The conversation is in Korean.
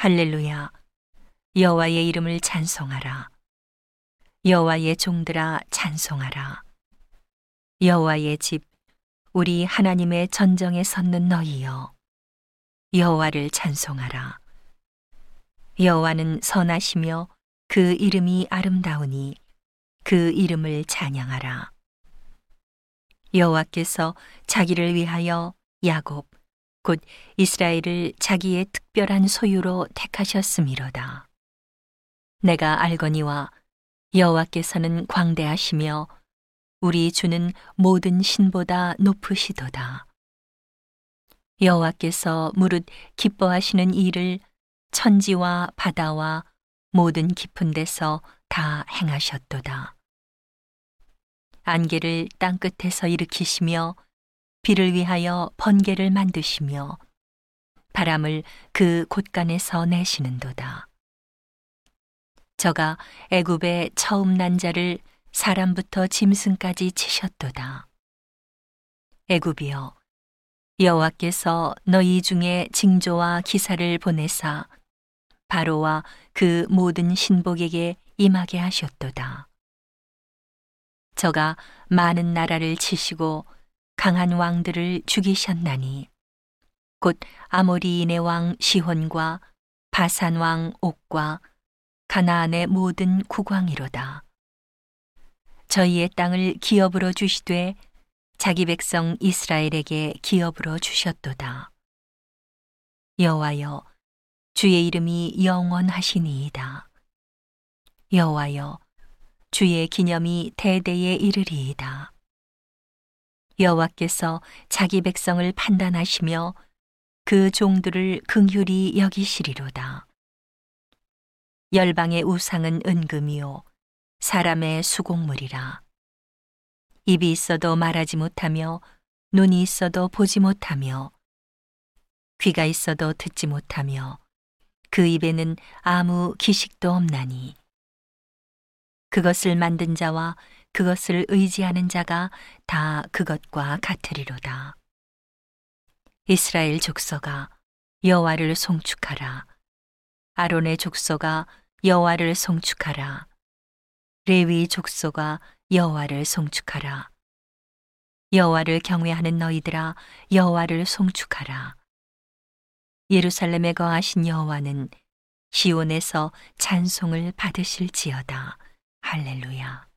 할렐루야. 여호와의 이름을 찬송하라. 여호와의 종들아 찬송하라. 여호와의 집 우리 하나님의 전정에 섰는 너희여 여호와를 찬송하라. 여호와는 선하시며 그 이름이 아름다우니 그 이름을 찬양하라. 여호와께서 자기를 위하여 야곱 곧 이스라엘을 자기의 특별한 소유로 택하셨음이로다. 내가 알거니와 여호와께서는 광대하시며 우리 주는 모든 신보다 높으시도다. 여호와께서 무릇 기뻐하시는 일을 천지와 바다와 모든 깊은 데서 다 행하셨도다. 안개를 땅 끝에서 일으키시며 비를 위하여 번개를 만드시며 바람을 그 곳간에서 내시는도다. 저가 애굽의 처음 난 자를 사람부터 짐승까지 치셨도다. 애굽이여 여호와께서 너희 중에 징조와 기사를 보내사 바로와 그 모든 신복에게 임하게 하셨도다. 저가 많은 나라를 치시고 강한 왕들을 죽이셨나니 곧 아모리인의 왕 시혼과 바산 왕 옥과 가나안의 모든 국왕이로다. 저희의 땅을 기업으로 주시되 자기 백성 이스라엘에게 기업으로 주셨도다. 여호와여 주의 이름이 영원하시니이다. 여호와여 주의 기념이 대대에 이르리이다. 여호와께서 자기 백성을 판단하시며 그 종들을 긍휼히 여기시리로다. 열방의 우상은 은금이요 사람의 수곡물이라. 입이 있어도 말하지 못하며 눈이 있어도 보지 못하며 귀가 있어도 듣지 못하며 그 입에는 아무 기식도 없나니 그것을 만든 자와 그것을 의지하는 자가 다 그것과 같으리로다. 이스라엘 족속아 여호와를 송축하라. 아론의 족속아 여호와를 송축하라. 레위 족속아 여호와를 송축하라. 여호와를 경외하는 너희들아 여호와를 송축하라. 예루살렘에 거하신 여호와는 시온에서 찬송을 받으실지어다. 할렐루야.